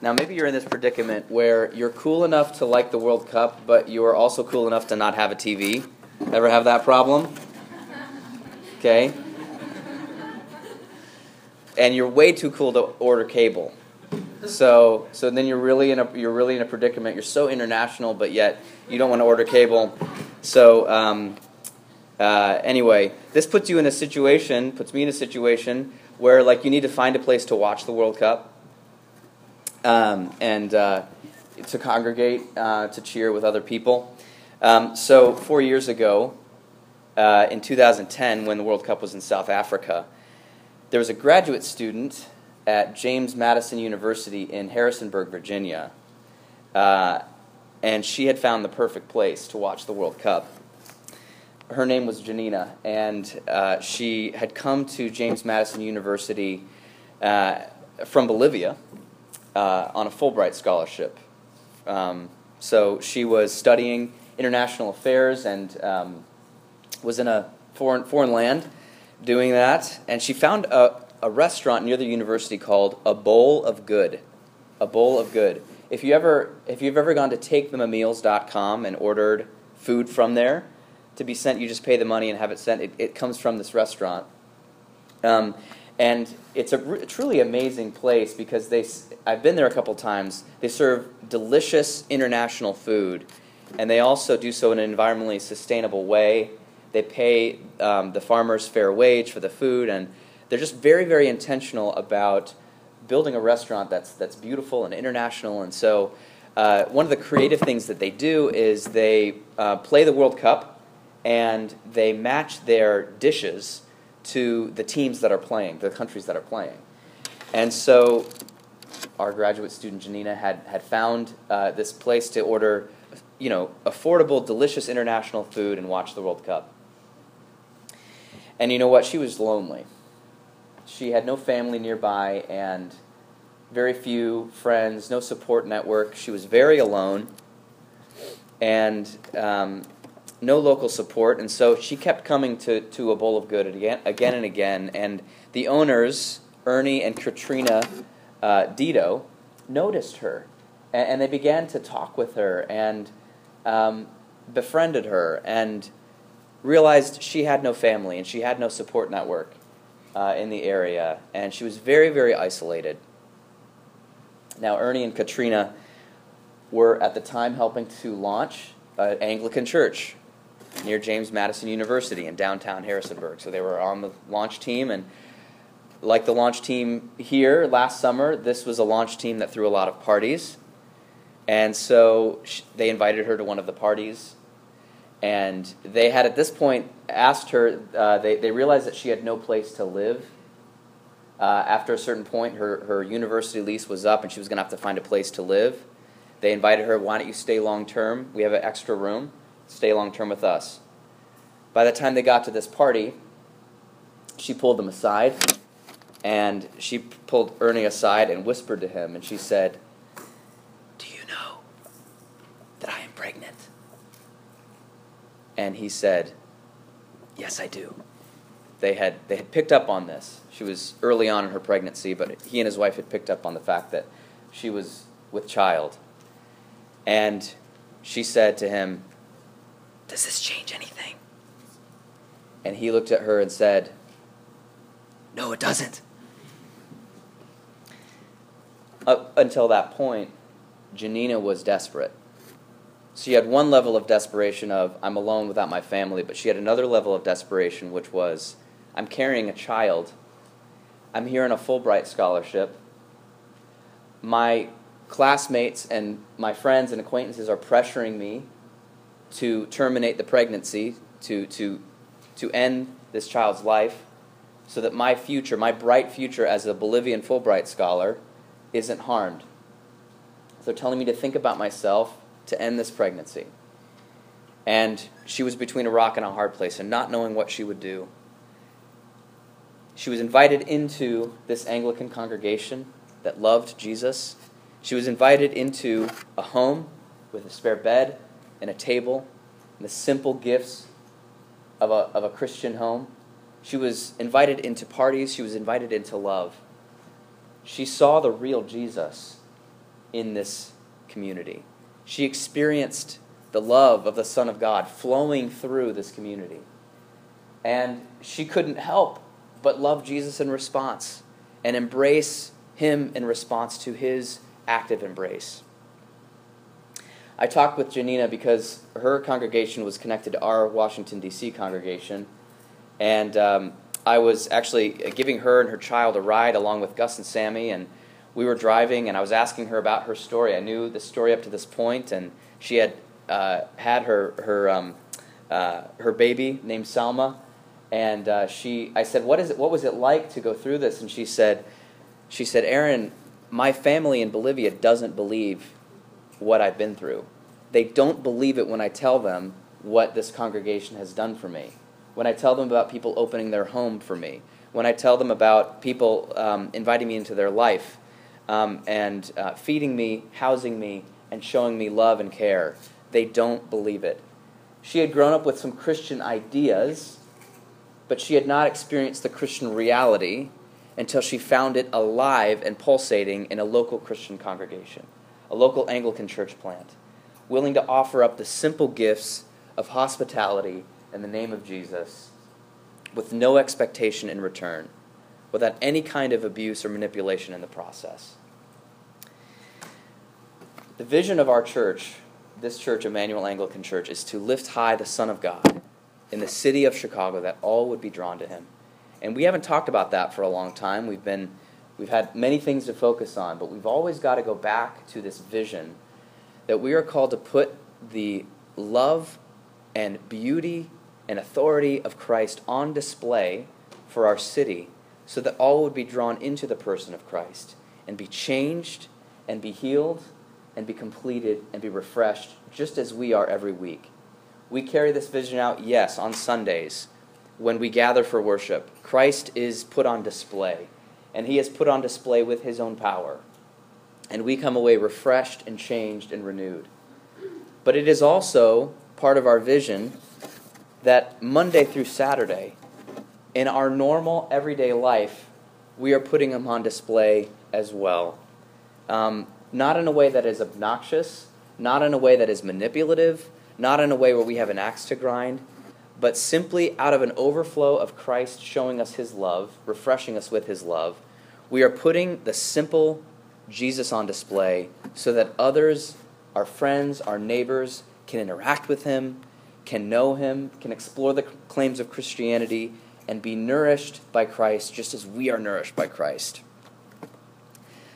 Now, maybe you're in this predicament where you're cool enough to like the World Cup, but you are also cool enough to not have a TV. Ever have that problem? Okay. And you're way too cool to order cable. So, so then you're really in a you're really in a predicament. You're so international, but yet you don't want to order cable. So, um, uh, anyway, this puts you in a situation, puts me in a situation where like you need to find a place to watch the World Cup um, and uh, to congregate uh, to cheer with other people. Um, so four years ago, uh, in 2010, when the World Cup was in South Africa, there was a graduate student at James Madison University in Harrisonburg, Virginia, uh, and she had found the perfect place to watch the World Cup her name was Janina, and uh, she had come to James Madison University uh, from Bolivia uh, on a Fulbright scholarship. Um, so she was studying international affairs and um, was in a foreign, foreign land doing that, and she found a, a restaurant near the university called A Bowl of Good. A Bowl of Good. If you ever, if you've ever gone to takethemameals.com and ordered food from there, to be sent. You just pay the money and have it sent. It, it comes from this restaurant. Um, and it's a r- truly amazing place because they, I've been there a couple times. They serve delicious international food, and they also do so in an environmentally sustainable way. They pay um, the farmers fair wage for the food, and they're just very, very intentional about building a restaurant that's that's beautiful and international. And so, uh, one of the creative things that they do is they uh, play the World Cup and they match their dishes to the teams that are playing, the countries that are playing. And so our graduate student Janina had, had found uh, this place to order, you know, affordable, delicious international food and watch the World Cup. And you know what? She was lonely. She had no family nearby and very few friends, no support network. She was very alone. And um, no local support, and so she kept coming to, to a bowl of good again, again and again. And the owners, Ernie and Katrina uh, Dito, noticed her, and, and, they began to talk with her and um, befriended her, and realized she had no family and she had no support network uh, in the area, and she was very, very isolated. Now, Ernie and Katrina were at the time helping to launch an Anglican church near James Madison University in downtown Harrisonburg. So they were on the launch team, and like the launch team here last summer, this was a launch team that threw a lot of parties. And so they invited her to one of the parties. And they had at this point asked her, uh, they, they realized that she had no place to live. Uh, after a certain point, her, her university lease was up and she was going to have to find a place to live. They invited her, why don't you stay long term? We have an extra room stay long term with us. By the time they got to this party, she pulled them aside and she pulled Ernie aside and whispered to him and she said, Do you know that I am pregnant? And he said, Yes, I do. They had, they had picked up on this. She was early on in her pregnancy, but he and his wife had picked up on the fact that she was with child. And she said to him, does this change anything? And he looked at her and said, No, it doesn't. Up until that point, Janina was desperate. She had one level of desperation of, I'm alone without my family, but she had another level of desperation, which was, I'm carrying a child. I'm here on a Fulbright scholarship. My classmates and my friends and acquaintances are pressuring me to terminate the pregnancy, to, to, to end this child's life, so that my future, my bright future as a Bolivian Fulbright scholar, isn't harmed. They're telling me to think about myself to end this pregnancy. And she was between a rock and a hard place and not knowing what she would do. She was invited into this Anglican congregation that loved Jesus. She was invited into a home with a spare bed and a table and the simple gifts of a, of a Christian home. She was invited into parties, she was invited into love. She saw the real Jesus in this community. She experienced the love of the Son of God flowing through this community. And she couldn't help but love Jesus in response and embrace him in response to his active embrace. I talked with Janina because her congregation was connected to our Washington, D.C. congregation. And um, I was actually giving her and her child a ride along with Gus and Sammy. And we were driving, and I was asking her about her story. I knew the story up to this point, and she had uh, had her, her, um, uh, her baby named Salma. And uh, she, I said, what, is it, what was it like to go through this? And she said, she said, Aaron, my family in Bolivia doesn't believe what I've been through. They don't believe it when I tell them what this congregation has done for me. When I tell them about people opening their home for me. When I tell them about people um, inviting me into their life um, and uh, feeding me, housing me, and showing me love and care. They don't believe it. She had grown up with some Christian ideas, but she had not experienced the Christian reality until she found it alive and pulsating in a local Christian congregation, a local Anglican church plant, willing to offer up the simple gifts of hospitality in the name of Jesus with no expectation in return, without any kind of abuse or manipulation in the process. The vision of our church, this church, Emmanuel Anglican Church, is to lift high the Son of God in the city of Chicago that all would be drawn to him. And we haven't talked about that for a long time. We've been we've had many things to focus on, but we've always got to go back to this vision that we are called to put the love and beauty and authority of Christ on display for our city so that all would be drawn into the person of Christ and be changed and be healed and be completed and be refreshed just as we are every week. We carry this vision out, yes, on Sundays when we gather for worship. Christ is put on display, and he is put on display with his own power. And we come away refreshed and changed and renewed. But it is also part of our vision that Monday through Saturday, in our normal everyday life, we are putting him on display as well. Um, not in a way that is obnoxious, not in a way that is manipulative, not in a way where we have an axe to grind, but simply out of an overflow of Christ showing us his love, refreshing us with his love, we are putting the simple Jesus on display so that others, our friends, our neighbors, can interact with him, can know him, can explore the claims of Christianity, and be nourished by Christ just as we are nourished by Christ.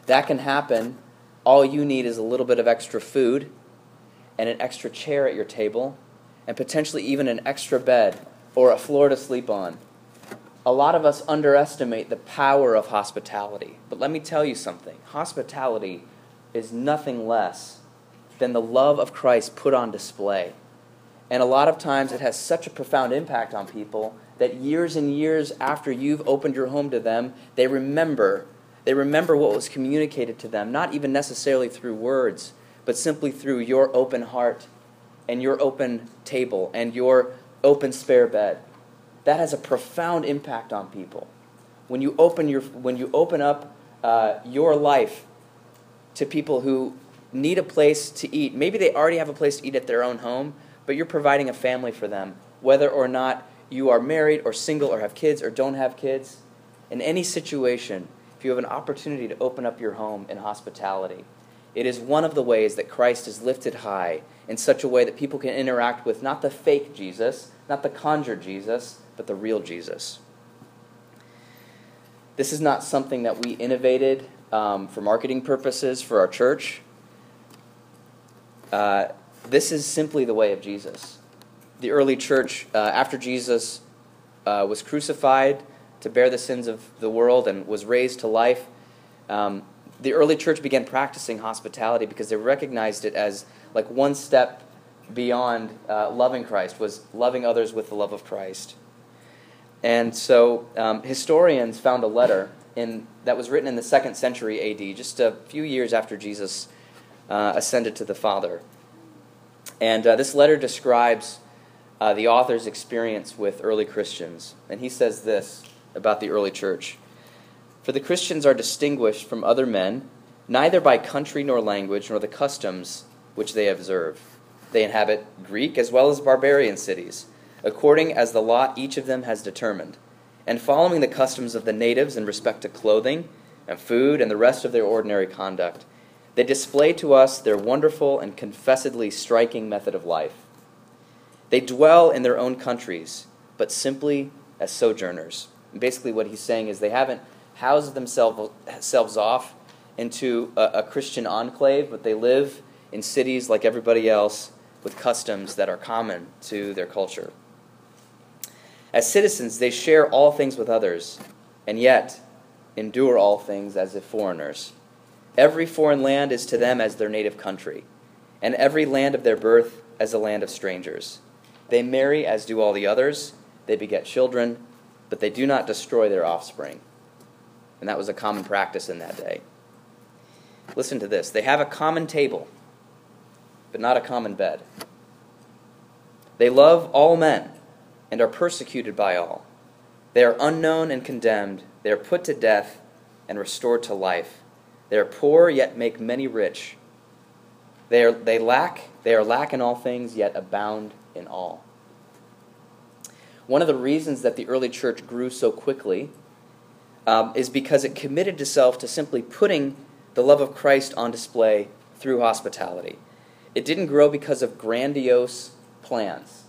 That can happen. All you need is a little bit of extra food and an extra chair at your table and potentially even an extra bed or a floor to sleep on. A lot of us underestimate the power of hospitality. But let me tell you something hospitality is nothing less than the love of Christ put on display. And a lot of times it has such a profound impact on people that years and years after you've opened your home to them, they remember. They remember what was communicated to them, not even necessarily through words, but simply through your open heart and your open table and your open spare bed. That has a profound impact on people. When you open, your, when you open up uh, your life to people who need a place to eat, maybe they already have a place to eat at their own home, but you're providing a family for them, whether or not you are married or single or have kids or don't have kids. In any situation, if you have an opportunity to open up your home in hospitality, it is one of the ways that Christ is lifted high in such a way that people can interact with not the fake Jesus, not the conjured Jesus, but the real Jesus. This is not something that we innovated um, for marketing purposes for our church. Uh, this is simply the way of Jesus. The early church, uh, after Jesus uh, was crucified to bear the sins of the world and was raised to life, um, the early church began practicing hospitality because they recognized it as like one step beyond uh, loving Christ, was loving others with the love of Christ. And so um, historians found a letter in, that was written in the second century AD, just a few years after Jesus uh, ascended to the Father. And uh, this letter describes uh, the author's experience with early Christians. And he says this about the early church For the Christians are distinguished from other men neither by country nor language nor the customs which they observe. They inhabit Greek as well as barbarian cities, according as the lot each of them has determined, and following the customs of the natives in respect to clothing and food and the rest of their ordinary conduct. They display to us their wonderful and confessedly striking method of life. They dwell in their own countries, but simply as sojourners. And basically, what he's saying is they haven't housed themselves off into a, a Christian enclave, but they live in cities like everybody else with customs that are common to their culture. As citizens, they share all things with others, and yet endure all things as if foreigners. Every foreign land is to them as their native country, and every land of their birth as a land of strangers. They marry as do all the others, they beget children, but they do not destroy their offspring. And that was a common practice in that day. Listen to this they have a common table, but not a common bed. They love all men and are persecuted by all. They are unknown and condemned. They are put to death and restored to life. They are poor, yet make many rich. They, are, they lack, they are lack in all things, yet abound in all. One of the reasons that the early church grew so quickly um, is because it committed itself to simply putting the love of Christ on display through hospitality. It didn't grow because of grandiose plans.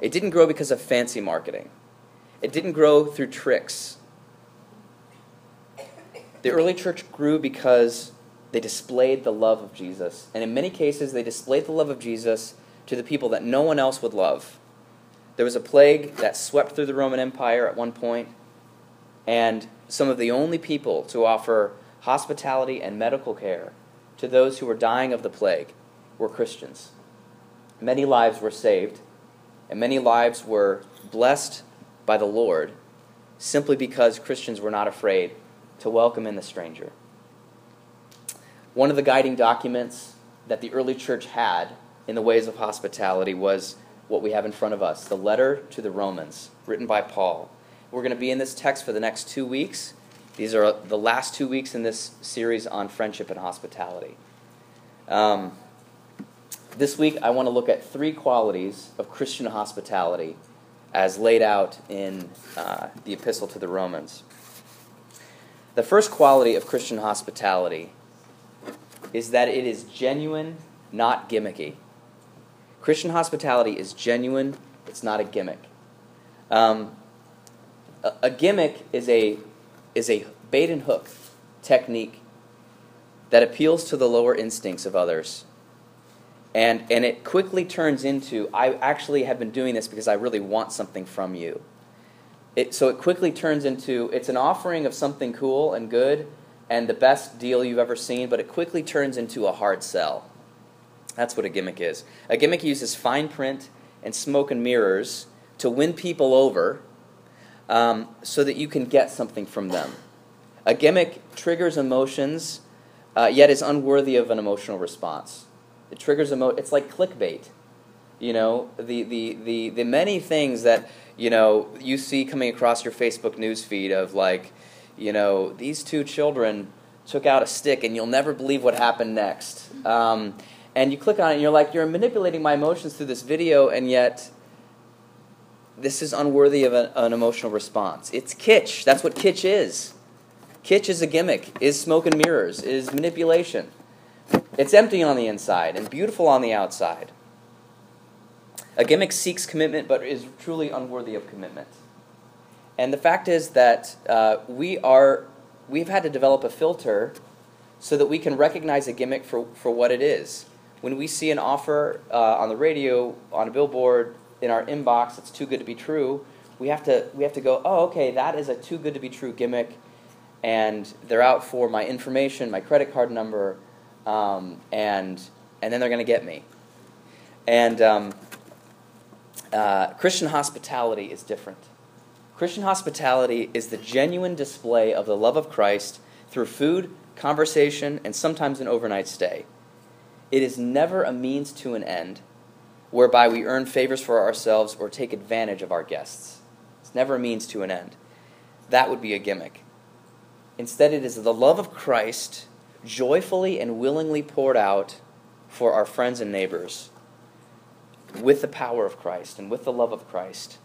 It didn't grow because of fancy marketing. It didn't grow through tricks the early church grew because they displayed the love of Jesus. And in many cases, they displayed the love of Jesus to the people that no one else would love. There was a plague that swept through the Roman Empire at one point, and some of the only people to offer hospitality and medical care to those who were dying of the plague were Christians. Many lives were saved, and many lives were blessed by the Lord simply because Christians were not afraid to welcome in the stranger. One of the guiding documents that the early church had in the ways of hospitality was what we have in front of us the letter to the Romans, written by Paul. We're going to be in this text for the next two weeks. These are the last two weeks in this series on friendship and hospitality. Um, this week, I want to look at three qualities of Christian hospitality as laid out in uh, the Epistle to the Romans. The first quality of Christian hospitality is that it is genuine, not gimmicky. Christian hospitality is genuine, it's not a gimmick. Um, a, a gimmick is a, is a bait and hook technique that appeals to the lower instincts of others. And, and it quickly turns into I actually have been doing this because I really want something from you. It, so it quickly turns into it's an offering of something cool and good and the best deal you've ever seen, but it quickly turns into a hard sell. That's what a gimmick is. A gimmick uses fine print and smoke and mirrors to win people over um, so that you can get something from them. A gimmick triggers emotions, uh, yet is unworthy of an emotional response. It triggers emo. It's like clickbait. You know, the, the, the, the many things that you know, you see coming across your Facebook newsfeed of like, you know, these two children took out a stick and you'll never believe what happened next. Um, and you click on it and you're like, you're manipulating my emotions through this video, and yet this is unworthy of a, an emotional response. It's kitsch. That's what kitsch is. Kitsch is a gimmick, is smoke and mirrors, is manipulation. It's empty on the inside and beautiful on the outside. A gimmick seeks commitment but is truly unworthy of commitment. And the fact is that uh, we are, we've had to develop a filter so that we can recognize a gimmick for, for what it is. When we see an offer uh, on the radio, on a billboard, in our inbox that's too good to be true, we have to, we have to go, oh, okay, that is a too good to be true gimmick, and they're out for my information, my credit card number, um, and, and then they're going to get me. And um, uh, Christian hospitality is different. Christian hospitality is the genuine display of the love of Christ through food, conversation, and sometimes an overnight stay. It is never a means to an end whereby we earn favors for ourselves or take advantage of our guests. It's never a means to an end. That would be a gimmick. Instead, it is the love of Christ joyfully and willingly poured out for our friends and neighbors with the power of Christ and with the love of Christ.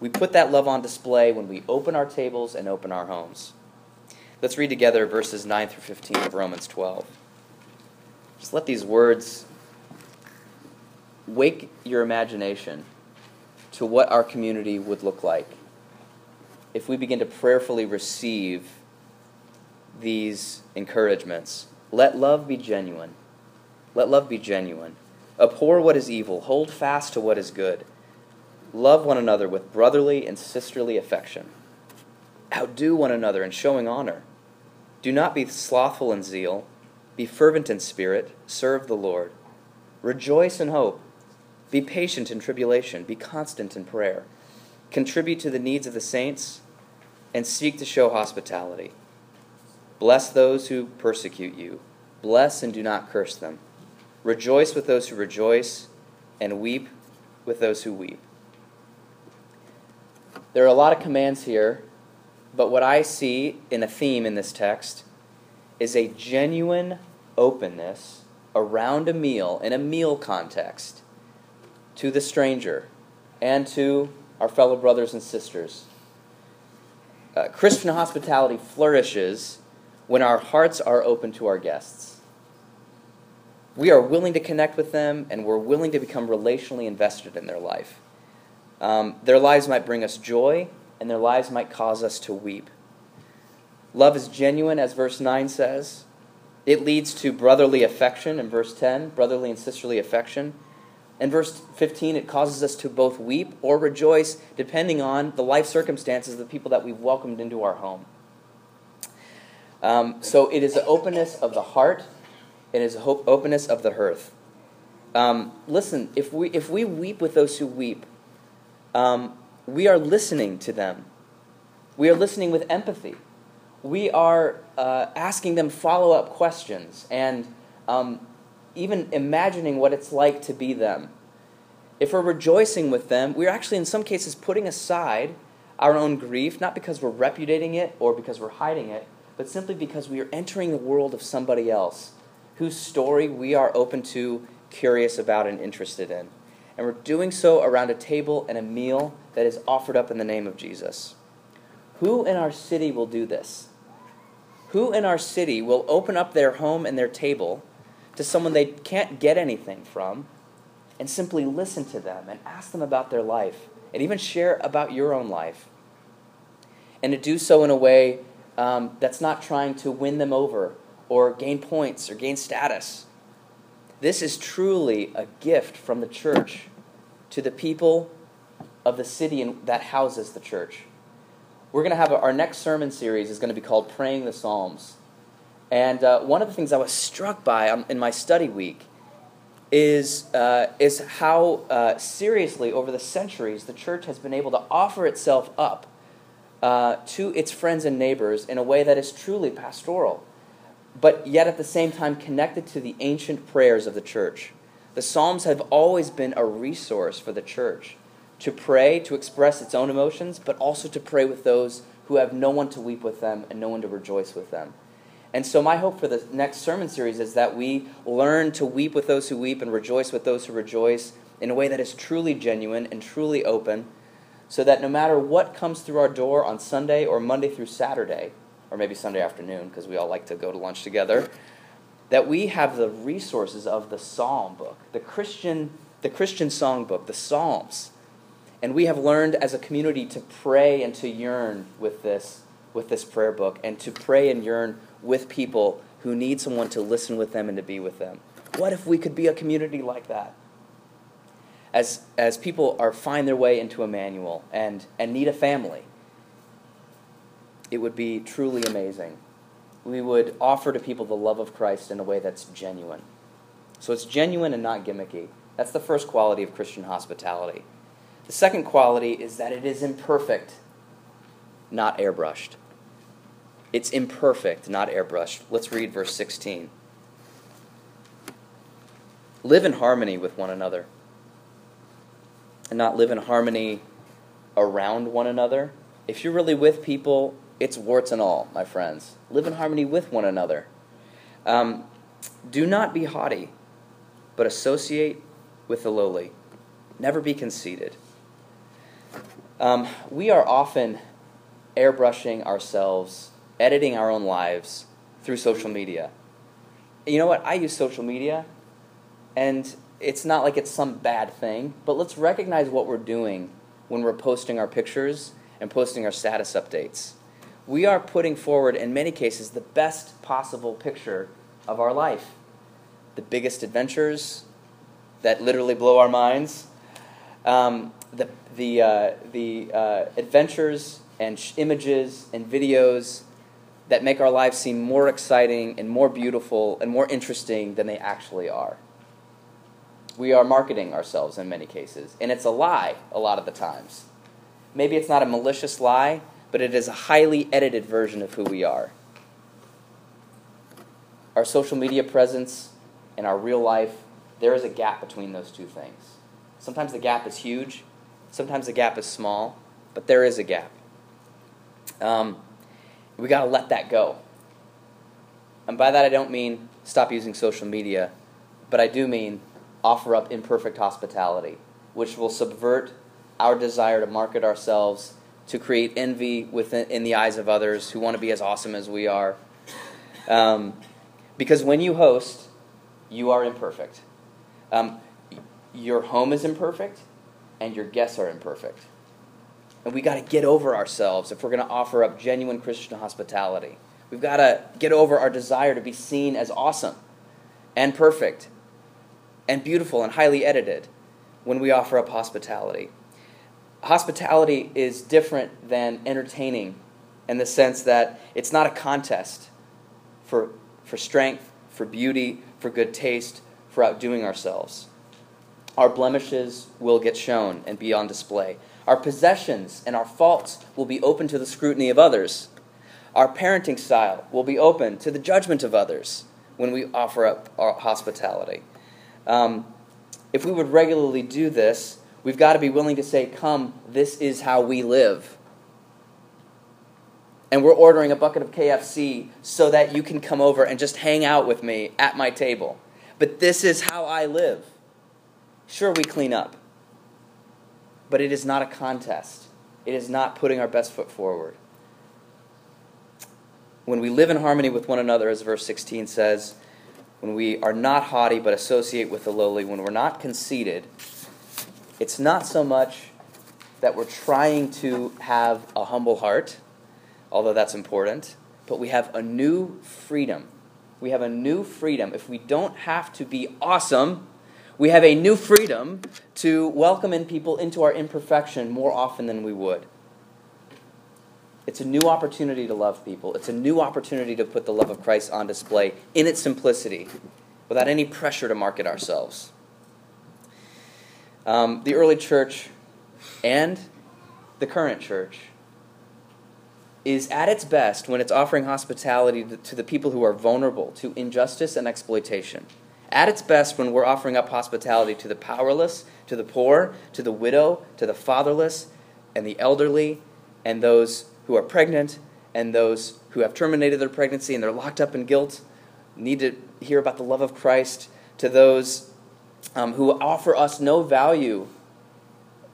We put that love on display when we open our tables and open our homes. Let's read together verses 9 through 15 of Romans 12. Just let these words wake your imagination to what our community would look like if we begin to prayerfully receive these encouragements. Let love be genuine. Let love be genuine. Abhor what is evil, hold fast to what is good. Love one another with brotherly and sisterly affection. Outdo one another in showing honor. Do not be slothful in zeal. Be fervent in spirit. Serve the Lord. Rejoice in hope. Be patient in tribulation. Be constant in prayer. Contribute to the needs of the saints and seek to show hospitality. Bless those who persecute you. Bless and do not curse them. Rejoice with those who rejoice, and weep with those who weep. There are a lot of commands here, but what I see in a theme in this text is a genuine openness around a meal, in a meal context, to the stranger and to our fellow brothers and sisters. Uh, Christian hospitality flourishes when our hearts are open to our guests. We are willing to connect with them and we're willing to become relationally invested in their life. Um, their lives might bring us joy and their lives might cause us to weep. Love is genuine, as verse 9 says. It leads to brotherly affection in verse 10, brotherly and sisterly affection. In verse 15, it causes us to both weep or rejoice, depending on the life circumstances of the people that we've welcomed into our home. Um, so it is the openness of the heart, it is the openness of the hearth. Um, listen, if we, if we weep with those who weep, um, we are listening to them. We are listening with empathy. We are uh, asking them follow up questions and um, even imagining what it's like to be them. If we're rejoicing with them, we're actually, in some cases, putting aside our own grief, not because we're repudiating it or because we're hiding it, but simply because we are entering the world of somebody else whose story we are open to, curious about, and interested in. And we're doing so around a table and a meal that is offered up in the name of Jesus. Who in our city will do this? Who in our city will open up their home and their table to someone they can't get anything from and simply listen to them and ask them about their life and even share about your own life? And to do so in a way um, that's not trying to win them over or gain points or gain status. This is truly a gift from the church to the people of the city that houses the church. We're going to have a, our next sermon series is going to be called Praying the Psalms. And uh, one of the things I was struck by um, in my study week is, uh, is how uh, seriously, over the centuries, the church has been able to offer itself up uh, to its friends and neighbors in a way that is truly pastoral, but yet at the same time connected to the ancient prayers of the church. The Psalms have always been a resource for the church to pray, to express its own emotions, but also to pray with those who have no one to weep with them and no one to rejoice with them. And so, my hope for the next sermon series is that we learn to weep with those who weep and rejoice with those who rejoice in a way that is truly genuine and truly open so that no matter what comes through our door on Sunday or Monday through Saturday, or maybe Sunday afternoon, because we all like to go to lunch together, that we have the resources of the Psalm book, the Christian, the Christian song book, the Psalms. And we have learned as a community to pray and to yearn with this, with this prayer book, and to pray and yearn with people who need someone to listen with them and to be with them. What if we could be a community like that? as, as people are find their way into Emmanuel and, and need a family, it would be truly amazing. We would offer to people the love of Christ in a way that's genuine. So it's genuine and not gimmicky. That's the first quality of Christian hospitality. The second quality is that it is imperfect, not airbrushed. It's imperfect, not airbrushed. Let's read verse 16. Live in harmony with one another and not live in harmony around one another, if you're really with people It's warts and all, my friends. Live in harmony with one another. Um, do not be haughty, but associate with the lowly. Never be conceited. Um, we are often airbrushing ourselves, editing our own lives through social media. You know what? I use social media, and it's not like it's some bad thing, but let's recognize what we're doing when we're posting our pictures and posting our status updates. We are putting forward, in many cases, the best possible picture of our life. The biggest adventures that literally blow our minds, um, the, the, uh, the uh, adventures and sh- images and videos that make our lives seem more exciting and more beautiful and more interesting than they actually are. We are marketing ourselves in many cases, and it's a lie a lot of the times. Maybe it's not a malicious lie, but it is a highly edited version of who we are. Our social media presence and our real life, there is a gap between those two things. Sometimes the gap is huge, sometimes the gap is small, but there is a gap. Um, we got to let that go. And by that, I don't mean stop using social media, but I do mean offer up imperfect hospitality, which will subvert our desire to market ourselves, to create envy within, in the eyes of others who want to be as awesome as we are. Um, because when you host, you are imperfect. Um, your home is imperfect, and your guests are imperfect. And we got to get over ourselves if we're going to offer up genuine Christian hospitality. We've got to get over our desire to be seen as awesome and perfect and beautiful and highly edited when we offer up hospitality. Hospitality is different than entertaining in the sense that it's not a contest for, for strength, for beauty, for good taste, for outdoing ourselves. Our blemishes will get shown and be on display. Our possessions and our faults will be open to the scrutiny of others. Our parenting style will be open to the judgment of others when we offer up our hospitality. Um, if we would regularly do this, we've got to be willing to say, Come, this is how we live. And we're ordering a bucket of KFC so that you can come over and just hang out with me at my table. But this is how I live. Sure, we clean up, but it is not a contest. It is not putting our best foot forward. When we live in harmony with one another, as verse 16 says, when we are not haughty but associate with the lowly, when we're not conceited, it's not so much that we're trying to have a humble heart, although that's important, but we have a new freedom. We have a new freedom. If we don't have to be awesome, we have a new freedom to welcome in people into our imperfection more often than we would. It's a new opportunity to love people. It's a new opportunity to put the love of Christ on display in its simplicity without any pressure to market ourselves. Um, the early church and the current church is at its best when it's offering hospitality to the people who are vulnerable to injustice and exploitation. At its best when we're offering up hospitality to the powerless, to the poor, to the widow, to the fatherless, and the elderly, and those who are pregnant and those who have terminated their pregnancy and they're locked up in guilt need to hear about the love of Christ, to those um, who offer us no value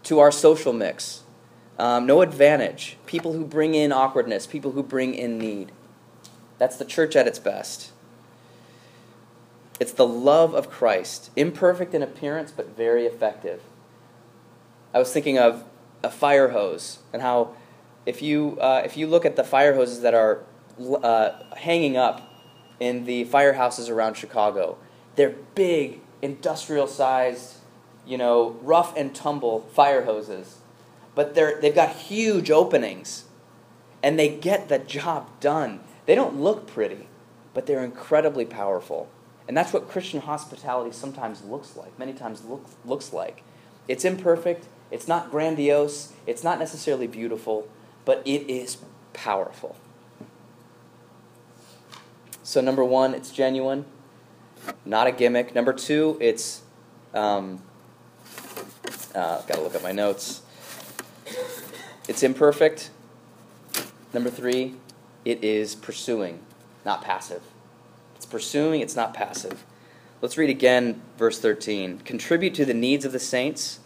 to our social mix, um, no advantage, people who bring in awkwardness, people who bring in need. That's the church at its best. It's the love of Christ, imperfect in appearance, but very effective. I was thinking of a fire hose and how if you, uh, if you look at the fire hoses that are uh, hanging up in the firehouses around Chicago, they're big, industrial sized, you know, rough and tumble fire hoses. But they're, they've got huge openings and they get the job done. They don't look pretty, but they're incredibly powerful. And that's what Christian hospitality sometimes looks like, many times look, looks like. It's imperfect, it's not grandiose, it's not necessarily beautiful, but it is powerful. So, number one, it's genuine, not a gimmick. Number two, it's. Um, uh, gotta look at my notes. It's imperfect. Number three, it is pursuing, not passive. It's pursuing, it's not passive. Let's read again verse 13. Contribute to the needs of the saints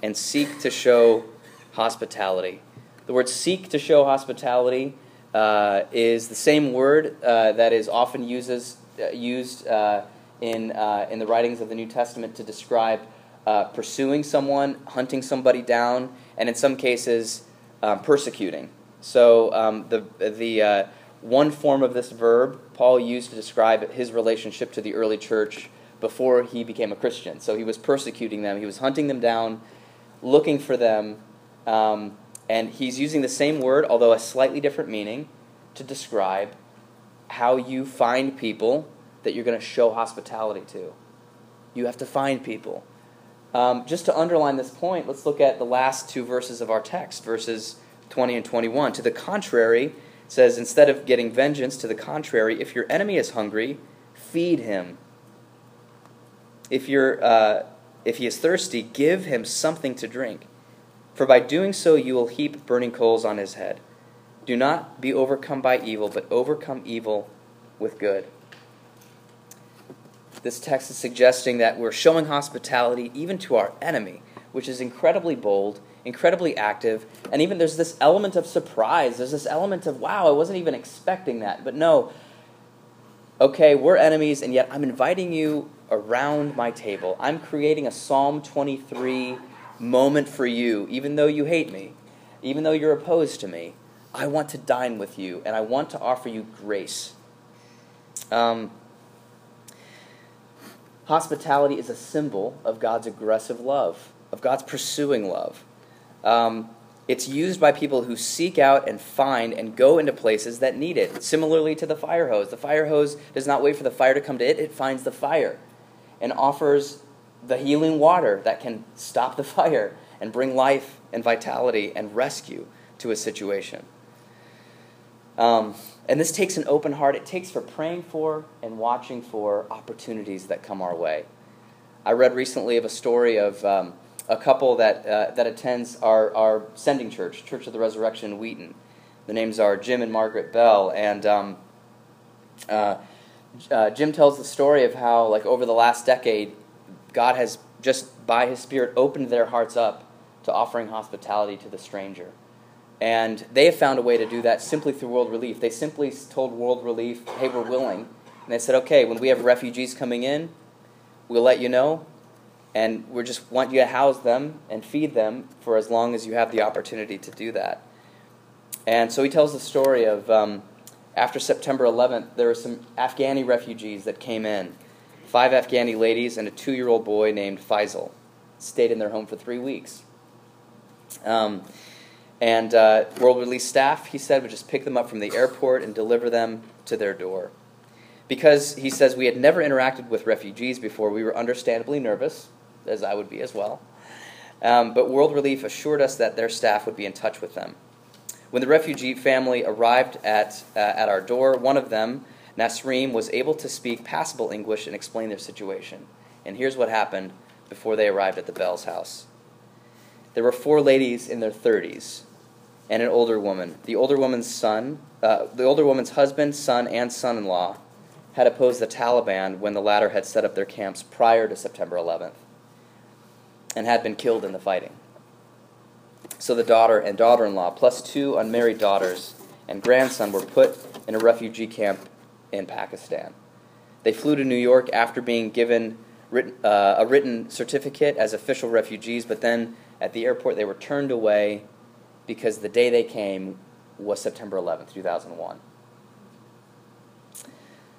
and seek to show hospitality. The word seek to show hospitality uh, is the same word uh, that is often uses, uh, used uh, in, uh, in the writings of the New Testament to describe uh, pursuing someone, hunting somebody down, and in some cases, persecuting. So um, the, the one form of this verb Paul used to describe his relationship to the early church before he became a Christian. So he was persecuting them, he was hunting them down, looking for them, um, and he's using the same word, although a slightly different meaning, to describe how you find people that you're going to show hospitality to. You have to find people. Um, just to underline this point, let's look at the last two verses of our text, verses 20 and 21. To the contrary, says, instead of getting vengeance, to the contrary, if your enemy is hungry, feed him. If, you're, uh, if he is thirsty, give him something to drink. For by doing so, you will heap burning coals on his head. Do not be overcome by evil, but overcome evil with good. This text is suggesting that we're showing hospitality even to our enemy, which is incredibly bold, incredibly active, and even there's this element of surprise. There's this element of, wow, I wasn't even expecting that. But no, okay, we're enemies, and yet I'm inviting you around my table. I'm creating a Psalm 23 moment for you, even though you hate me, even though you're opposed to me. I want to dine with you, and I want to offer you grace. Um, Hospitality is a symbol of God's aggressive love, of God's pursuing love. Um, it's used by people who seek out and find and go into places that need it. Similarly to the fire hose. The fire hose does not wait for the fire to come to it, it finds the fire and offers the healing water that can stop the fire and bring life and vitality and rescue to a situation. Um, and this takes an open heart. It takes for praying for and watching for opportunities that come our way. I read recently of a story of um, a couple that, uh, that attends our, our sending church, Church of the Resurrection in Wheaton. The names are Jim and Margaret Bell. And um, uh, uh, Jim tells the story of how, like, over the last decade, God has just by His Spirit opened their hearts up to offering hospitality to the stranger. And they have found a way to do that simply through World Relief. They simply told World Relief, hey, we're willing. And they said, okay, when we have refugees coming in, we'll let you know. And we just want you to house them and feed them for as long as you have the opportunity to do that. And so he tells the story of um, after September 11th, there were some Afghani refugees that came in. Five Afghani ladies and a two year old boy named Faisal stayed in their home for three weeks. Um, and uh, World Relief staff, he said, would just pick them up from the airport and deliver them to their door. Because he says we had never interacted with refugees before, we were understandably nervous, as I would be as well. Um, but World Relief assured us that their staff would be in touch with them. When the refugee family arrived at, uh, at our door, one of them, Nasreem, was able to speak passable English and explain their situation. And here's what happened before they arrived at the Bell's house. There were four ladies in their 30s and an older woman. The older woman's son, uh, the older woman's husband, son, and son-in-law had opposed the Taliban when the latter had set up their camps prior to September 11th and had been killed in the fighting. So the daughter and daughter-in-law, plus two unmarried daughters and grandson, were put in a refugee camp in Pakistan. They flew to New York after being given written, uh, a written certificate as official refugees, but then at the airport they were turned away because the day they came was September 11th, 2001.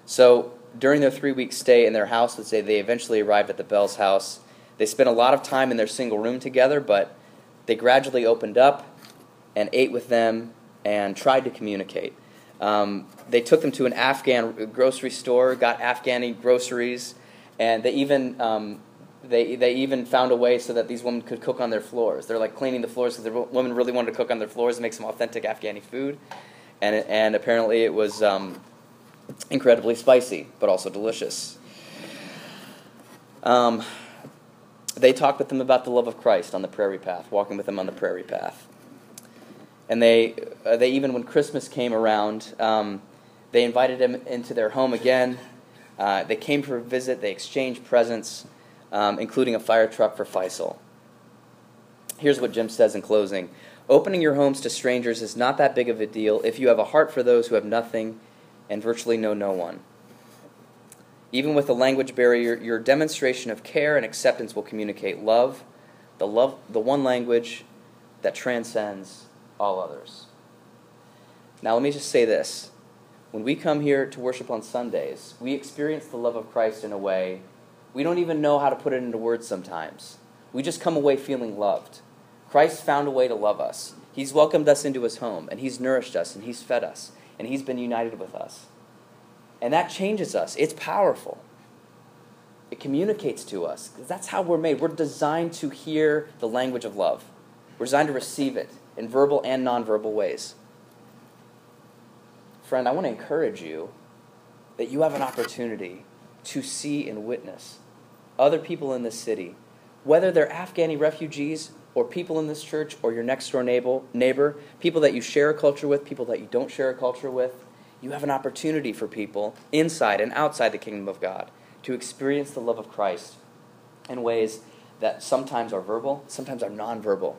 So during their three week stay in their house, let's say they eventually arrived at the Bell's house. They spent a lot of time in their single room together, but they gradually opened up and ate with them and tried to communicate. Um, they took them to an Afghan grocery store, got Afghani groceries, and they even um, they, they even found a way so that these women could cook on their floors. They're like cleaning the floors because the women really wanted to cook on their floors and make some authentic Afghani food. And, and apparently it was um, incredibly spicy, but also delicious. Um, they talked with them about the love of Christ on the prairie path, walking with them on the prairie path. And they, uh, they even when Christmas came around, um, they invited him into their home again. Uh, they came for a visit. They exchanged presents, um, including a fire truck for Faisal. Here's what Jim says in closing Opening your homes to strangers is not that big of a deal if you have a heart for those who have nothing and virtually know no one. Even with a language barrier, your demonstration of care and acceptance will communicate love, the love, the one language that transcends all others. Now, let me just say this. When we come here to worship on Sundays, we experience the love of Christ in a way we don't even know how to put it into words sometimes. We just come away feeling loved. Christ found a way to love us. He's welcomed us into his home, and he's nourished us, and he's fed us, and he's been united with us. And that changes us. It's powerful. It communicates to us that's how we're made. We're designed to hear the language of love, we're designed to receive it in verbal and nonverbal ways. Friend, I want to encourage you that you have an opportunity to see and witness other people in this city, whether they're Afghani refugees or people in this church or your next door neighbor, neighbor, people that you share a culture with, people that you don't share a culture with you have an opportunity for people inside and outside the kingdom of God to experience the love of Christ in ways that sometimes are verbal, sometimes are nonverbal.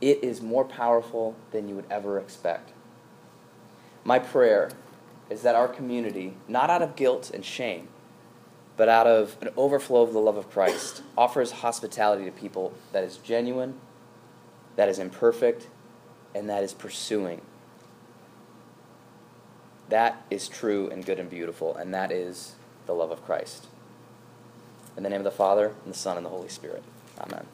It is more powerful than you would ever expect. My prayer is that our community, not out of guilt and shame, but out of an overflow of the love of Christ, offers hospitality to people that is genuine, that is imperfect, and that is pursuing that is true and good and beautiful, and that is the love of Christ. In the name of the Father, and the Son, and the Holy Spirit. Amen.